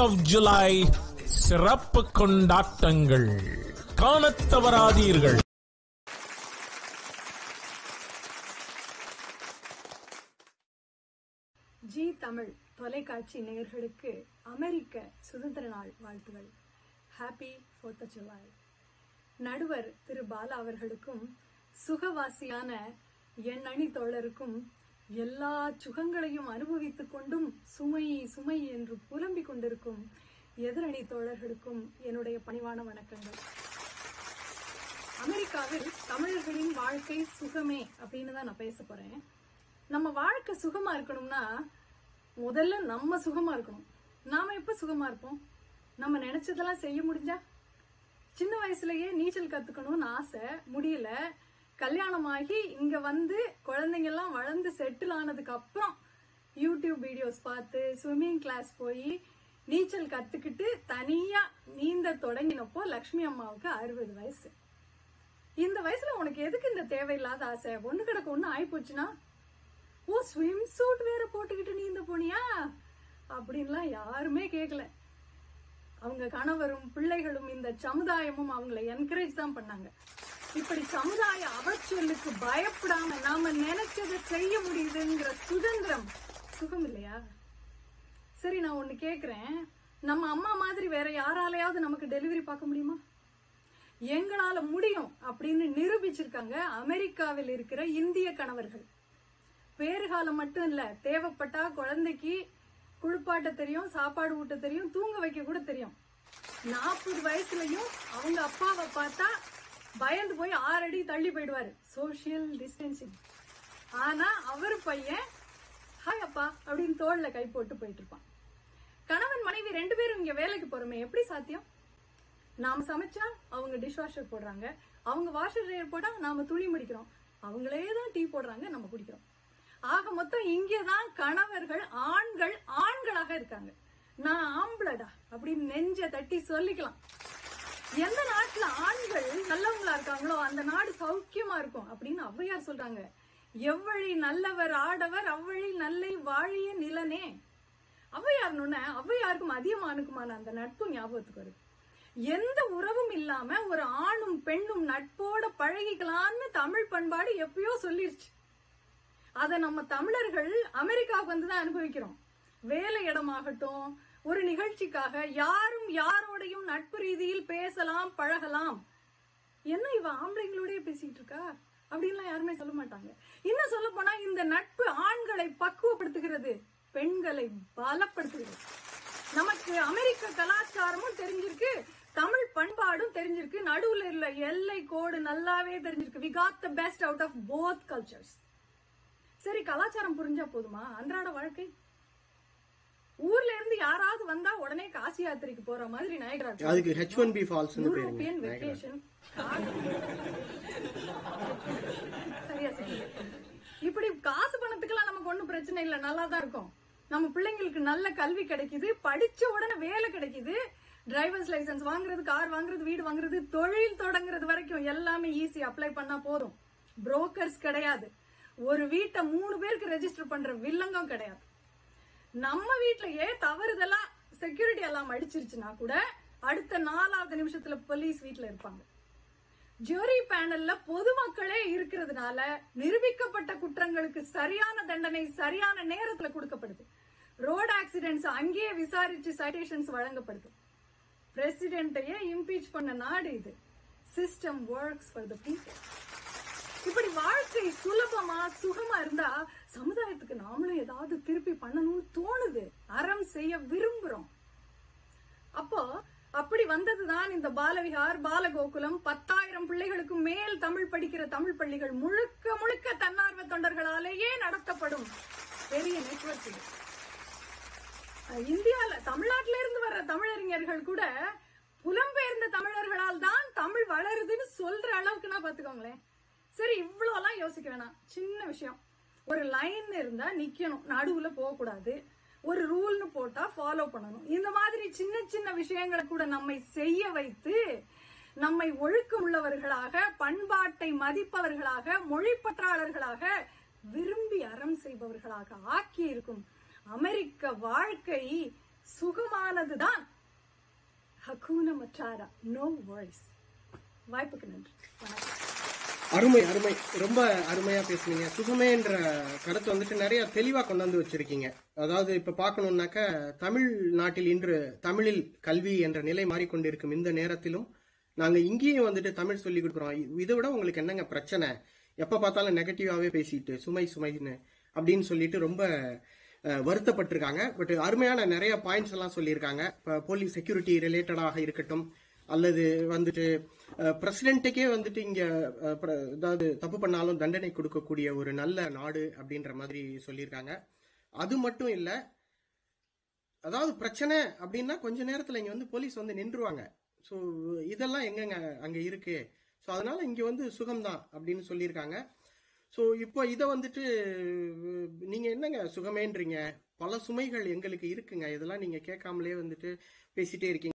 Of July சிறப்பு கொண்டாட்டங்கள். காணத் தவறாதீர்கள் ஜி தமிழ் தொலைக்காட்சி நேயர்களுக்கு அமெரிக்க சுதந்திர நாள் வாழ்த்துகள். ஹாப்பி ஃபோர்த் ஆஃப் நடுவர் திரு பாலா அவர்களுக்கும் சுகவாசியான என் அணி தோழருக்கும் எல்லா சுகங்களையும் அனுபவித்துக் கொண்டும் சுமை சுமை என்று புலம்பிக் கொண்டிருக்கும் எதிரணி தோழர்களுக்கும் என்னுடைய பணிவான வணக்கங்கள். அமெரிக்காவில் தமிழர்களின் வாழ்க்கை சுகமே அப்படின்னு தான் நான் பேச போறேன். நம்ம வாழ்க்கை சுகமா இருக்கணும்னா முதல்ல நம்ம சுகமா இருக்கணும். நாம எப்ப சுகமா இருப்போம்? நம்ம நினைச்சதெல்லாம் செய்ய முடிஞ்சா? சின்ன வயசுலயே நீச்சல் கத்துக்கணும்னு ஆசை முடியல. கல்யாணமாகி இங்க வந்து குழந்தைங்க எல்லாம் வளர்ந்து செட்டில் ஆனதுக்கு அப்புறம் யூடியூப் வீடியோஸ் பார்த்து ஸ்விம்மிங் கிளாஸ் போய் நீச்சல் கத்துக்கிட்டு தனியா நீந்த தொடங்கினப்போ லக்ஷ்மி அம்மாவுக்கு அறுபது வயசு. இந்த வயசுல உனக்கு எதுக்கு இந்த தேவையில்லாத ஆசை? ஒண்ணு கிடக்கு ஒண்ணு ஆயிப்போச்சுன்னா ஓ ஸ்விம் சூட் வேற போட்டுக்கிட்டு நீந்த போனியா? அப்படின்லாம் யாருமே கேட்கல அவங்க கணவரும் பிள்ளைகளும் இந்த சமுதாயமும் அவங்கள என்கரேஜ் தான் பண்ணாங்க. இப்படி சமுதாய அவச்சொல்லுக்கு பயப்படாம நாம நினைச்சதை செய்ய முடியுதுங்கிற சுதந்திரம். சுகம் இல்லையா? சரி நான் ஒண்ணு கேக்குறேன். நம்ம அம்மா மாதிரி வேற யாராலையாவது நமக்கு டெலிவரி பார்க்க முடியுமா? எங்களால முடியும் அப்படின்னு நிரூபிச்சிருக்காங்க அமெரிக்காவில் இருக்கிற இந்திய கணவர்கள். பேறுகாலம் மட்டும் இல்ல தேவைப்பட்டா குழந்தைக்கு குளிப்பாட்ட தெரியும் சாப்பாடு ஊட்ட தெரியும் தூங்க வைக்க கூட தெரியும். நாற்பது வயசுலயும் அவங்க அப்பாவை பார்த்தா பயந்து போய் ஆறு அடி தள்ளி போயிடுவாரு. சோசியல் டிஸ்டன்சிங் ஆனா அவர் பையன் ஹாய் அப்பா அப்படின்னு தோல்ல கை போட்டு போயிட்டு இருப்பான் கணவன் மனைவி ரெண்டு பேரும் இங்க வேலைக்கு போறோமே எப்படி சாத்தியம்? நாம சமைச்சா அவங்க டிஷ் வாஷர் போடுறாங்க. அவங்க வாஷர் ட்ரையர் போட்டா நாம துணி முடிக்கிறோம். அவங்களே தான் டீ போடுறாங்க நம்ம குடிக்கிறோம். ஆக மொத்தம் இங்கேதான் கணவர்கள் ஆண்கள் ஆண்களாக இருக்காங்க. நான் ஆம்பளடா அப்படின்னு நெஞ்ச தட்டி சொல்லிக்கலாம். எந்த நாட்டுல ஆண்கள் நல்லவங்களா இருக்காங்களோ அந்த நாடு சௌக்கியமா இருக்கும் அப்படின்னு ஔவையார் சொல்றாங்க. எவ்வழி நல்லவர் ஆடவர் அவ்வழி நல்லை வாழிய நிலனே. ஔவையார்னு ஔவையாருக்கும் அதிகமானுக்குமான அந்த நட்பு ஞாபகத்துக்கு வருது. எந்த உறவும் இல்லாம ஒரு ஆணும் பெண்ணும் நட்போட பழகிக்கலாம்னு தமிழ் பண்பாடு எப்பயோ சொல்லிருச்சு. அத நம்ம தமிழர்கள் அமெரிக்காவுக்கு வந்துதான் அனுபவிக்கிறோம். வேலை இடமாகட்டும் ஒரு நிகழ்ச்சிக்காக யாரும் யாரோடையும் நட்பு ரீதியில் பேசலாம் பழகலாம். என்ன இவ ஆம்பளைங்களோடய பேசிட்டு இருக்கா அப்படின்லாம் யாருமே சொல்ல மாட்டாங்க. இன்னும் சொல்ல போனா இந்த நட்பு ஆண்களை பக்குவப்படுத்துகிறது பெண்களை பலப்படுத்துகிறது. நமக்கு அமெரிக்க கலாச்சாரமும் தெரிஞ்சிருக்கு தமிழ் பண்பாடும் தெரிஞ்சிருக்கு நடுவுல உள்ள எல்லை கோடு நல்லாவே தெரிஞ்சிருக்கு. We got the best out of both cultures சரி கலாச்சாரம் புரிஞ்சா போதுமா? அன்றாட வாழ்க்கை? ஊர்ல இருந்து யாராவது வந்தா உடனே காசி யாத்திரைக்கு போற மாதிரி நயகரா அதுக்கு H one B falls European vacation சரியா சொன்னீங்க. இப்படி காசு பணத்துக்கெல்லாம் நமக்கு ஒண்ணும் பிரச்சனை இல்ல. நல்லா தான் இருக்கும். நம்ம பிள்ளைங்களுக்கு நல்ல கல்வி கிடைக்குது. படிச்ச உடனே வேலை கிடைக்குது. டிரைவர்ஸ் லைசென்ஸ் வாங்குறது கார் வாங்குறது வீடு வாங்குறது தொழில் தொடங்குறது வரைக்கும் எல்லாமே ஈஸி அப்ளை பண்ணா போதும். புரோக்கர்ஸ் கிடையாது. ஒரு வீட்டை மூணு பேருக்கு ரெஜிஸ்டர் பண்ற வில்லங்கம் கிடையாது. நம்ம வீட்லயே தவறுதலா செக்யூரிட்டி எல்லாம் அடிச்சிருச்சுன்னா கூட அடுத்த நாலாவது நிமிஷத்துல போலீஸ் வீட்ல இருப்பாங்க. ஜூரி பேனல்ல பொதுமக்களே இருக்கிறதுனால நிரூபிக்கப்பட்ட குற்றங்களுக்கு சரியான தண்டனை சரியான நேரத்துல கொடுக்கப்படுது. ரோடு ஆக்சிடென்ட்ஸ் அங்கேயே விசாரிச்சு சைட்டேஷன்ஸ் வழங்கப்படுது. பிரசிடென்ட்டையே இம்பீச் பண்ண நாடு இது. System works for the people இப்படி வாழ்க்கை சுலபமா சுகமா இருந்தா சமுதாயத்துக்கு நாமளும் ஏதாவது திருப்பி பண்ணணும்னு தோணுது. அறம் செய்ய விரும்புறோம். அப்போ அப்படி வந்ததுதான் இந்த பாலவிகார் பாலகோகுலம். பத்தாயிரம் பிள்ளைகளுக்கு மேல் தமிழ் படிக்கிற தமிழ் பள்ளிகள் முழுக்க முழுக்க தன்னார்வ தொண்டர்களாலேயே நடத்தப்படும் பெரிய நெட்வொர்க் இந்தியால தமிழ்நாட்டில இருந்து வர்ற தமிழறிஞர்கள் கூட புலம்பெயர்ந்த தமிழர்களால் தான் தமிழ் வளருதுன்னு சொல்ற அளவுக்குன்னா பாத்துக்கோங்களேன். சரி இவ்வளோலாம் யோசிக்க வேணாம். சின்ன விஷயம். ஒரு லைன் இருந்தா நிக்கணும். நடுவுல போக கூடாது ஒரு ரூல்னு போட்டா ஃபாலோ பண்ணணும். இந்த மாதிரி சின்ன சின்ன விஷயங்களை கூட நம்மை செய்ய வைத்து நம்மை ஒழுக்கம் உள்ளவர்களாக பண்பாட்டை மதிப்பவர்களாக மொழிப்பற்றாளர்களாக விரும்பி அறம் செய்பவர்களாக ஆக்கி இருக்கும் அமெரிக்க வாழ்க்கை சுகமானதுதான். ஹக்கூன மச்சாரா. நோ வாய்ஸ் வாய்ப்புக்கு நன்றி. வணக்கம். அருமை அருமை. ரொம்ப அருமையா பேசுனீங்க. சுகமேன்ற கருத்தை வந்துட்டு நிறைய தெளிவா கொண்டு வந்து வச்சிருக்கீங்க. அதாவது இப்ப பார்க்கணும்னாக்க தமிழ் நாட்டில் இன்று தமிழில் கல்வி என்ற நிலை மாறிக்கொண்டிருக்கும் இந்த நேரத்திலும் நாங்க இங்கேயும் வந்துட்டு தமிழ் சொல்லி கொடுக்குறோம். இதை விட உங்களுக்கு என்னங்க பிரச்சனை? எப்ப பார்த்தாலும் நெகட்டிவாவே பேசிட்டு சுமை சுமைன்னு அப்படின்னு சொல்லிட்டு ரொம்ப வருத்தப்பட்டிருக்காங்க. பட் அருமையான நிறைய பாயிண்ட்ஸ் எல்லாம் சொல்லியிருக்காங்க. இப்போ போலீஸ் செக்யூரிட்டி ரிலேட்டடாக இருக்கட்டும் அல்லது வந்துட்டு பிரசிடென்ட்டுக்கே வந்துட்டு இங்க அஹ், அதாவது தப்பு பண்ணாலும் தண்டனை கொடுக்கக்கூடிய ஒரு நல்ல நாடு அப்படின்ற மாதிரி சொல்லியிருக்காங்க. அது மட்டும் இல்ல அதாவது பிரச்சனை அப்படின்னா கொஞ்ச நேரத்துல இங்க வந்து போலீஸ் வந்து நின்றுவாங்க. ஸோ இதெல்லாம் எங்கங்க அங்க இருக்கு? ஸோ அதனால இங்க வந்து சுகம்தான் அப்படின்னு சொல்லியிருக்காங்க. ஸோ இப்போ இதை வந்துட்டு நீங்கள் நீங்க என்னங்க சுகமேன்றீங்க? பல சுமைகள் எங்களுக்கு இருக்குங்க. இதெல்லாம் நீங்க கேட்காமலே வந்துட்டு பேசிட்டே இருக்கீங்க.